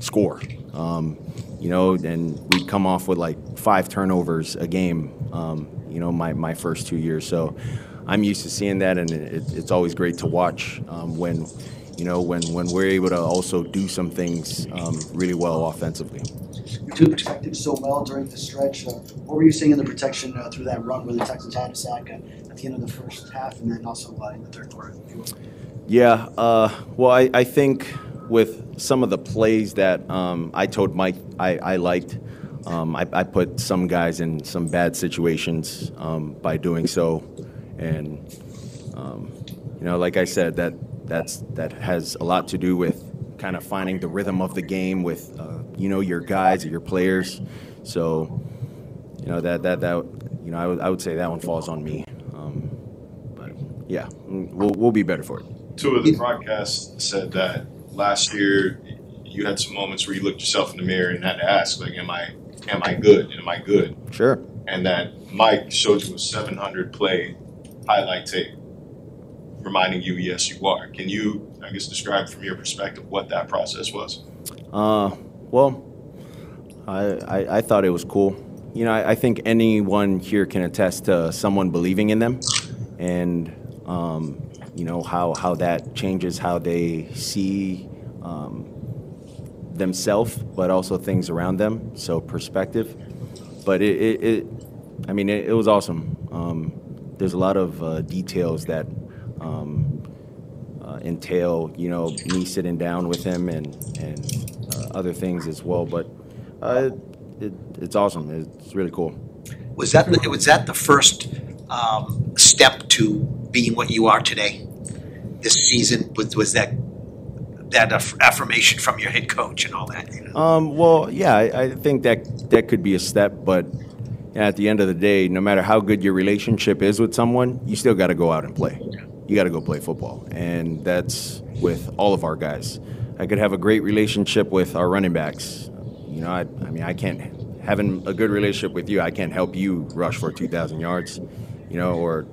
score. Um, you know, and we'd come off with like five turnovers a game, um, you know, my, my first two years. So I'm used to seeing that, and it, it's always great to watch um, when you know, when, when we're able to also do some things um, really well offensively. You two protected so well during the stretch. Uh, what were you seeing in the protection uh, through that run where the Texans had a sack at the end of the first half and then also uh, in the third quarter? Yeah, uh, well, I, I think with some of the plays that um, I told Mike I, I liked, um, I, I, put some guys in some bad situations um, by doing so. And, um, you know, like I said, that that's that has a lot to do with kind of finding the rhythm of the game with uh, you know your guys or your players. So you know that that that you know I would, I would say that one falls on me. Um, but yeah, we'll we'll be better for it. Two of the broadcasts said that last year you had some moments where you looked yourself in the mirror and had to ask like, am I am I good? Am I good? Sure. And that Mike showed you a 700 play highlight tape reminding you, yes, you are. Can you, I guess, describe from your perspective what that process was? Uh, well, I, I, I thought it was cool. You know, I, I, think anyone here can attest to someone believing in them, and um, you know how how that changes how they see um, themselves, but also things around them. So perspective. But it, it, it I mean, it, it was awesome. Um, there's a lot of uh, details that um, uh, entail, you know, me sitting down with him and and uh, other things as well. But uh, it, it's awesome. It's really cool. Was that the, was that the first um, step to being what you are today? This season was was that that affirmation from your head coach and all that? You know? um, well, yeah, I, I, think that that could be a step, but at the end of the day, no matter how good your relationship is with someone, you still got to go out and play you got to go play football. And that's with all of our guys. I could have a great relationship with our running backs. You know, I, I mean, I can't, having a good relationship with you, I can't help you rush for 2,000 yards, you know, or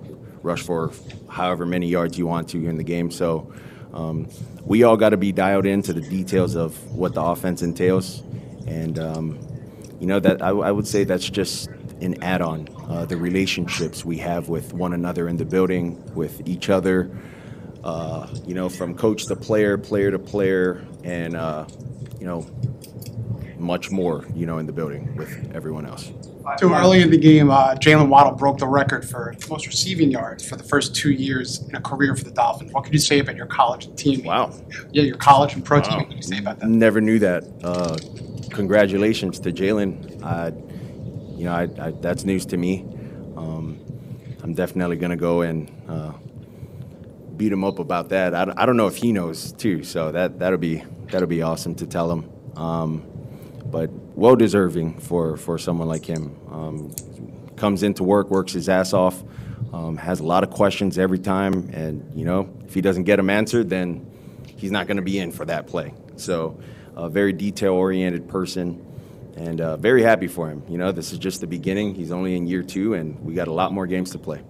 rush for however many yards you want to in the game. So Um, we all got to be dialed into the details of what the offense entails, and um, you know that I, I, would say that's just an add-on. Uh, the relationships we have with one another in the building, with each other, uh, you know, from coach to player, player to player, and uh, you know, much more, you know, in the building with everyone else. Too early in the game, uh, Jalen Waddle broke the record for most receiving yards for the first two years in a career for the Dolphins. What could you say about your college team? Wow. Yeah, your college and pro wow. team. What can you say about that? Never knew that. Uh, congratulations to Jalen. I, you know, I, I, that's news to me. Um, I'm definitely going to go and uh, beat him up about that. I, I don't know if he knows too, so that that'll be that'll be awesome to tell him. Um, but well deserving for, for someone like him. Um, comes into work, works his ass off, um, has a lot of questions every time, and you know if he doesn't get them answered, then he's not going to be in for that play. So, a very detail oriented person, and uh, very happy for him. You know, this is just the beginning. He's only in year two, and we got a lot more games to play.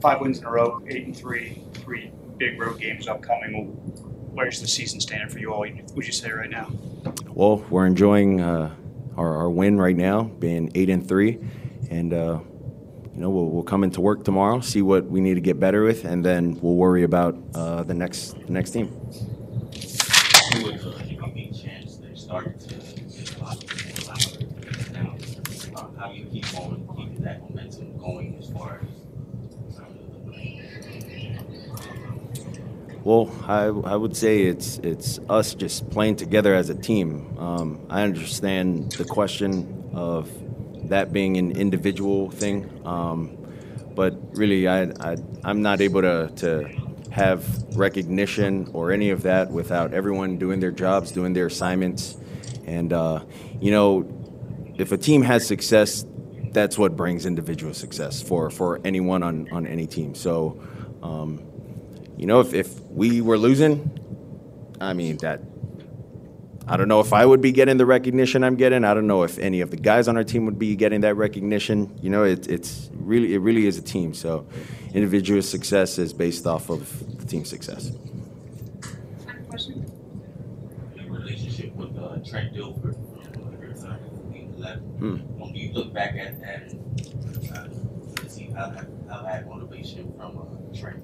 Five wins in a row, eight and three, three big road games upcoming. Where's the season standing for you all? Would you say right now? Well, we're enjoying uh, our, our, win right now, being eight and three, and uh, you know we'll, we'll, come into work tomorrow, see what we need to get better with, and then we'll worry about uh, the next the next team. How do you keep on keeping that momentum going as far as Well, I, I would say it's it's us just playing together as a team. Um, I understand the question of that being an individual thing, um, but really, I, I I'm not able to to have recognition or any of that without everyone doing their jobs, doing their assignments, and uh, you know, if a team has success, that's what brings individual success for for anyone on on any team. So. Um, you know, if, if we were losing, I mean, that I don't know if I would be getting the recognition I'm getting. I don't know if any of the guys on our team would be getting that recognition. You know, it, it's really it really is a team. So, individual success is based off of the team success. Question. relationship with uh, Trent Dilfer Hmm. When you look back at that, uh, see how, how that motivation from uh, Trent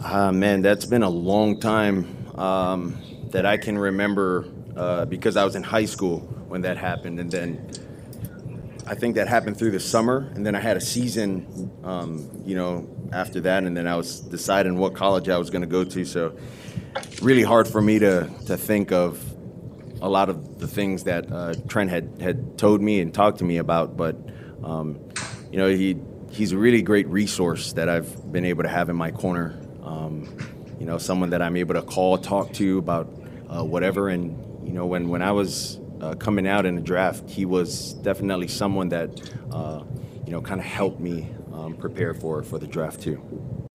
uh, man, that's been a long time um, that I can remember uh, because I was in high school when that happened, and then I think that happened through the summer, and then I had a season, um, you know, after that, and then I was deciding what college I was going to go to. So, really hard for me to to think of a lot of the things that uh, Trent had had told me and talked to me about, but um, you know, he he's a really great resource that I've been able to have in my corner. Um, you know, someone that I'm able to call, talk to about uh, whatever. And you know, when when I was uh, coming out in the draft, he was definitely someone that uh, you know kind of helped me um, prepare for for the draft too.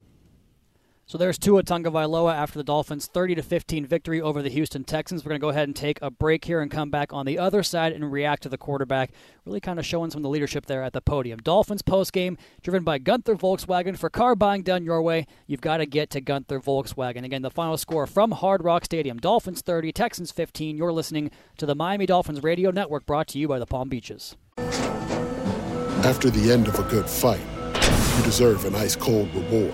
So there's Tua Tagovailoa after the Dolphins' 30 to 15 victory over the Houston Texans. We're going to go ahead and take a break here and come back on the other side and react to the quarterback, really kind of showing some of the leadership there at the podium. Dolphins post game driven by Gunther Volkswagen. For car buying done your way, you've got to get to Gunther Volkswagen. Again, the final score from Hard Rock Stadium: Dolphins 30, Texans 15. You're listening to the Miami Dolphins Radio Network, brought to you by the Palm Beaches. After the end of a good fight, you deserve an ice cold reward.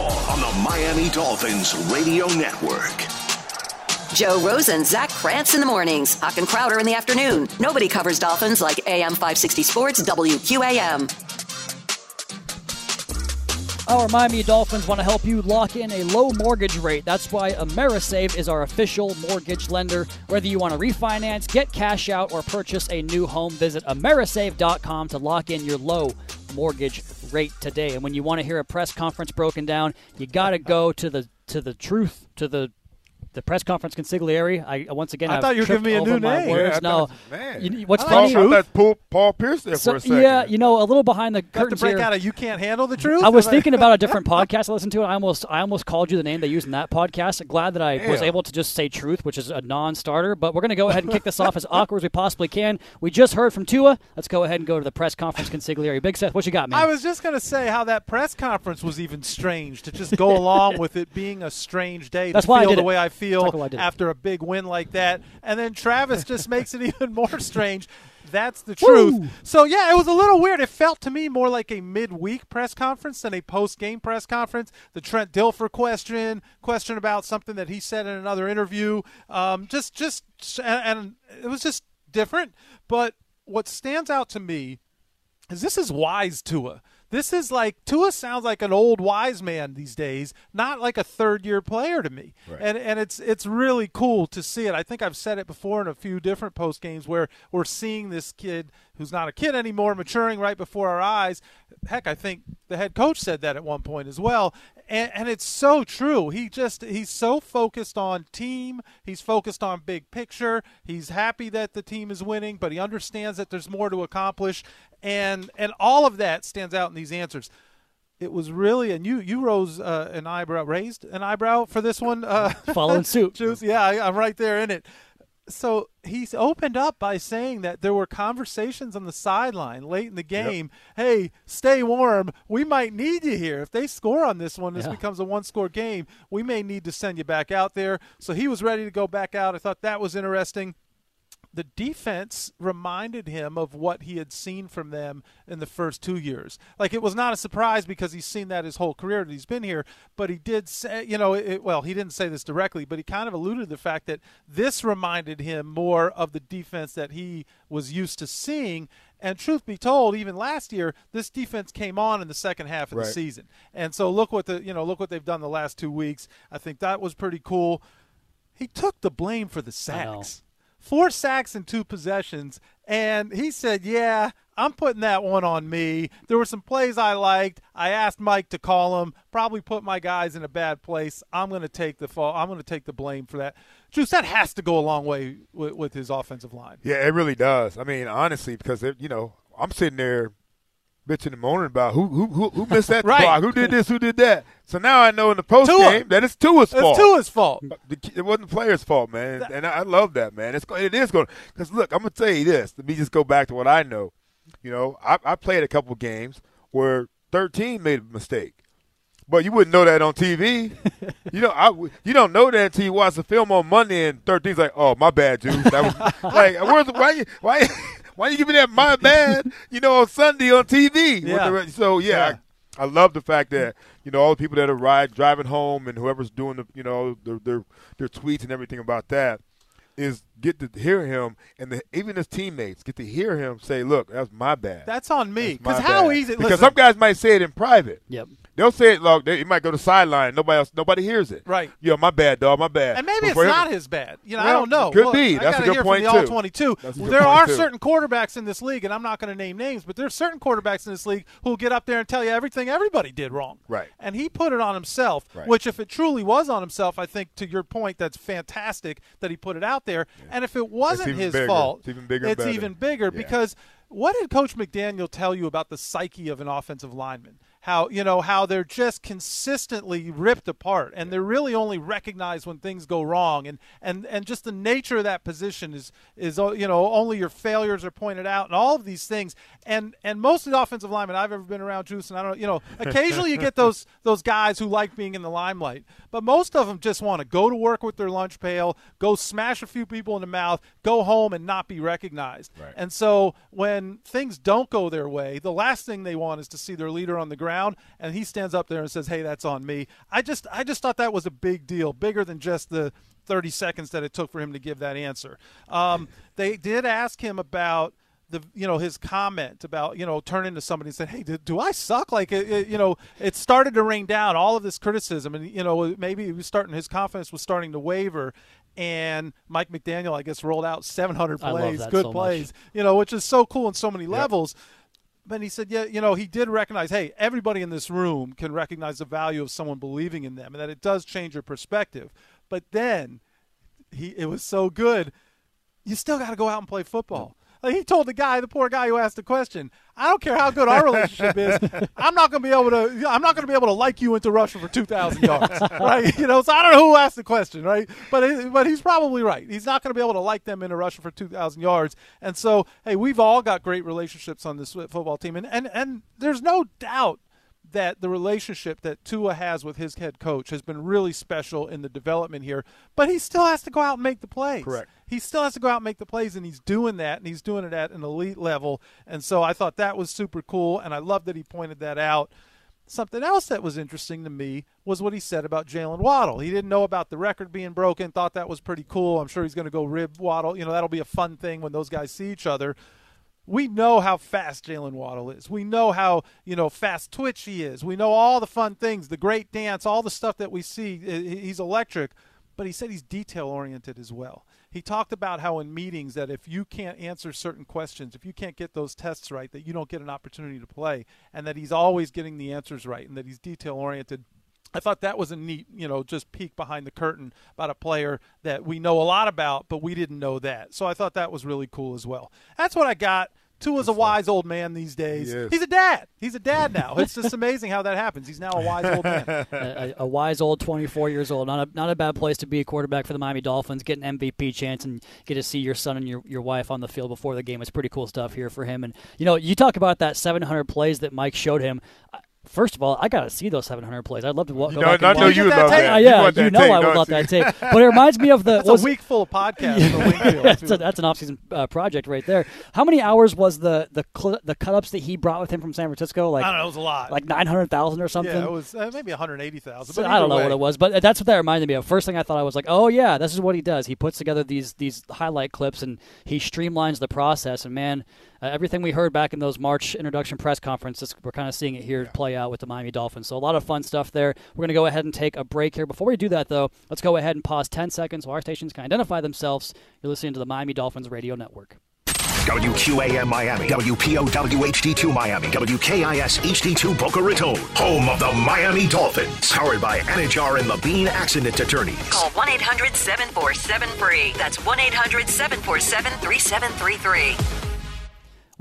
on the Miami Dolphins Radio Network. Joe Rosen, Zach Krantz in the mornings, Huck and Crowder in the afternoon. Nobody covers Dolphins like AM 560 Sports WQAM. Our Miami Dolphins want to help you lock in a low mortgage rate. That's why Amerisave is our official mortgage lender. Whether you want to refinance, get cash out, or purchase a new home, visit amerisave.com to lock in your low mortgage great today. And when you want to hear a press conference broken down, you got to go to the to the truth, to the the press conference consigliere. I once again I I've thought you were giving me a new name. Words. Yeah, no, thought- man. You- what's I funny? thought- I thought Paul, Paul Pierce there So- for a second. yeah, you know, a little behind the Got to break here. out of you can't handle the truth. I was thinking about a different podcast I listened to. I almost, I almost called you the name they used in that podcast. Glad that I was able to just say truth, which is a non-starter. But we're going to go ahead and kick this off as awkward as we possibly can. We just heard from Tua. Let's go ahead and go to the press conference consigliere. Big Seth, what you got, man? I was just going to say how that press conference was even strange to just go along with it being a strange day. That's to why I did the it. way I feel Exactly why I did it. after a big win like that, and then Travis just makes it even more strange. That's the truth. Woo! So yeah, it was a little weird. It felt to me more like a midweek press conference than a post-game press conference. The Trent Dilfer question, question about something that he said in another interview, um, just just and, and it was just different. But what stands out to me is this is wise Tua. This is like Tua sounds like an old wise man these days, not like a third year player to me. And and it's it's really cool to see it. I think I've said it before in a few different post games where we're seeing this kid who's not a kid anymore maturing right before our eyes. Heck, I think the head coach said that at one point as well. And, and it's so true. He just he's so focused on team. He's focused on big picture. He's happy that the team is winning, but he understands that there's more to accomplish. And and all of that stands out in these answers. It was really, and you you rose uh, an eyebrow, raised an eyebrow for this one. Uh, Following suit. Juice, yeah, I, I'm right there in it. So he's opened up by saying that there were conversations on the sideline late in the game. Hey, stay warm. We might need you here. If they score on this one, this Yeah. becomes a one score game. We may need to send you back out there. So he was ready to go back out. I thought that was interesting the defense reminded him of what he had seen from them in the first two years. Like it was not a surprise because he's seen that his whole career that he's been here. But he did say, you know, it, well, he didn't say this directly, but he kind of alluded to the fact that this reminded him more of the defense that he was used to seeing. And truth be told, even last year, this defense came on in the second half of Right. the season. And so look what the you know look what they've done the last two weeks. I think that was pretty cool. He took the blame for the sacks. Four sacks in two possessions, and he said, "Yeah, I'm putting that one on me. There were some plays I liked. I asked Mike to call them. Probably put my guys in a bad place. I'm going to take the fall. I'm going to take the blame for that. Juice, that has to go a long way with, with his offensive line. Yeah, it really does. I mean, honestly, because you know, I'm sitting there bitching and moaning about who who who, who missed that Right. block, who did this, who did that. So now I know in the post Tua. game that it's Tua's fault. It's. Tua's fault. It wasn't the player's fault, man. And I I love that, man. It's it is going because look, I'm gonna tell you this. Let me just go back to what I know. You know, I, I played a couple games where 13 made a mistake. But you wouldn't know that on TV. you know, I, you don't know that until you watch the film on Monday and 13's like, oh, my bad, dude. That was like, where's why you why why you give me that my bad? You know, on Sunday on TV. Yeah. the so yeah, I, I love the fact that you know all the people that are ride driving home and whoever's doing the you know their their, their tweets and everything about that is get to hear him and the, even his teammates get to hear him say, "Look, that's my bad." That's on me. My Because how bad. easy? Because listen, some guys might say it in private. Yep. They'll say it like they it might go to sideline. Nobody else, nobody hears it. Right. Yeah, my bad, dog. My bad. And maybe But it's for him- not his bad. You know, I don't know. could Look, be. That's a good hear point, from the too. All 22. That's There are too. certain quarterbacks in this league, and I'm not going to name names, but there's certain quarterbacks in this league who'll get up there and tell you everything everybody did wrong. Right. And he put it on himself, Right. which if it truly was on himself, I think to your point, that's fantastic that he put it out there. And if it wasn't his bigger. fault, It's even bigger It's even bigger Yeah. because what did Coach McDaniel tell you about the psyche of an offensive lineman? How you know how they're just consistently ripped apart, and they're really only recognized when things go wrong, and and and just the nature of that position is is uh, you know only your failures are pointed out, and all of these things, and and most of the offensive linemen I've ever been around, Juice, and I don't you know occasionally you get those those guys who like being in the limelight, but most of them just want to go to work with their lunch pail, go smash a few people in the mouth, go home and not be recognized, Right. and so when things don't go their way, the last thing they want is to see their leader on the ground and he stands up there and says, "Hey, that's on me." I just I just thought that was a big deal, bigger than just the 30 seconds that it took for him to give that answer. Um, they did ask him about the you know his comment about you know turning to somebody and said, "Hey, do, do I suck?" Like it, it- you know, it started to rain down all of this criticism, and you know maybe he was starting his confidence was starting to waver. And Mike McDaniel, I guess, rolled out 700 plays, good so much. plays, you know, which is so cool on so many levels but he said, yeah, you know, he did recognize, hey, everybody in this room can recognize the value of someone believing in them, and that it does change your perspective. But then he, it was so good, you still got to go out and play football. Like he told the guy, the poor guy who asked the question, I don't care how good our relationship is, I'm not going to be able to, I'm not going to be able to like you into Russia for 2,000 yards, right? You know, so I don't know who asked the question, right? But but he's probably right. He's not going to be able to like them into Russia for 2,000 yards, and so hey, we've all got great relationships on this football team, and and and there's no doubt that the relationship that Tua has with his head coach has been really special in the development here, but he still has to go out and make the plays. Correct. He still has to go out and make the plays, and he's doing that, and he's doing it at an elite level. And so I thought that was super cool, and I love that he pointed that out. Something else that was interesting to me was what he said about Jalen Waddle. He didn't know about the record being broken, thought that was pretty cool. I'm sure he's going to go rib Waddle. You know, that'll be a fun thing when those guys see each other we know how fast Jalen Waddle is. We know how you know fast twitch he is. We know all the fun things, the great dance, all the stuff that we see. He's electric, but he said he's detail oriented as well. He talked about how in meetings that if you can't answer certain questions, if you can't get those tests right, that you don't get an opportunity to play, and that he's always getting the answers right, and that he's detail oriented. I thought that was a neat, you know, just peek behind the curtain about a player that we know a lot about, but we didn't know that. So I thought that was really cool as well. That's what I got Tua's a wise old man these days. He He's a dad. He's a dad now. It's just amazing how that happens. He's now a wise old man. a, a, wise old 24 years old. Not a, not a bad place to be a quarterback for the Miami Dolphins. Get an MVP chance and get to see your son and your, your wife on the field before the game. It's pretty cool stuff here for him. And, you know, you talk about that 700 plays that Mike showed him. First of all, I got to see those 700 plays. I'd love to walk. You know, I know you would love that. that. Uh, yeah, you, you know tape, I would love that tape. But it reminds me of the. That's was, a week full of podcasts for Wingfield. that's, a, that's an off-season uh, project right there. How many hours was the the cl- the cut-ups that he brought with him from San Francisco? Like I don't know. It was a lot. Like 900,000 or something. Yeah, it was uh, maybe 180,000. So I don't know way. what it was, but that's what that reminded me of. First thing I thought I was like, oh yeah, this is what he does. He puts together these these highlight clips and he streamlines the process. And man, uh, everything we heard back in those March introduction press conferences, we're kind of seeing it here play out with the Miami Dolphins. So a lot of fun stuff there. We're going to go ahead and take a break here. Before we do that, though, let's go ahead and pause 10 seconds while our stations can identify themselves. You're listening to the Miami Dolphins Radio Network. WQAM Miami, WPOW HD2 Miami, WKIS HD2 Boca Raton, home of the Miami Dolphins. Powered by Anidjar and Levine Accident Attorneys. Call 1 800 747 free. That's 1 800 747 3733.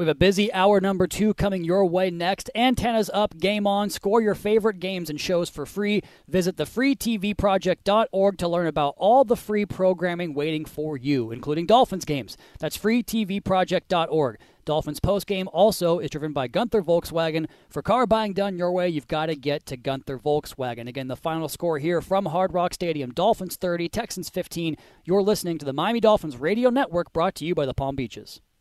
We have a busy hour number two coming your way next. Antennas up, game on. Score your favorite games and shows for free. Visit thefreetvproject.org to learn about all the free programming waiting for you, including Dolphins games. That's freetvproject.org. Dolphins postgame also is driven by Gunther Volkswagen. For car buying done your way, you've got to get to Gunther Volkswagen. Again, the final score here from Hard Rock Stadium Dolphins 30, Texans 15. You're listening to the Miami Dolphins Radio Network brought to you by the Palm Beaches.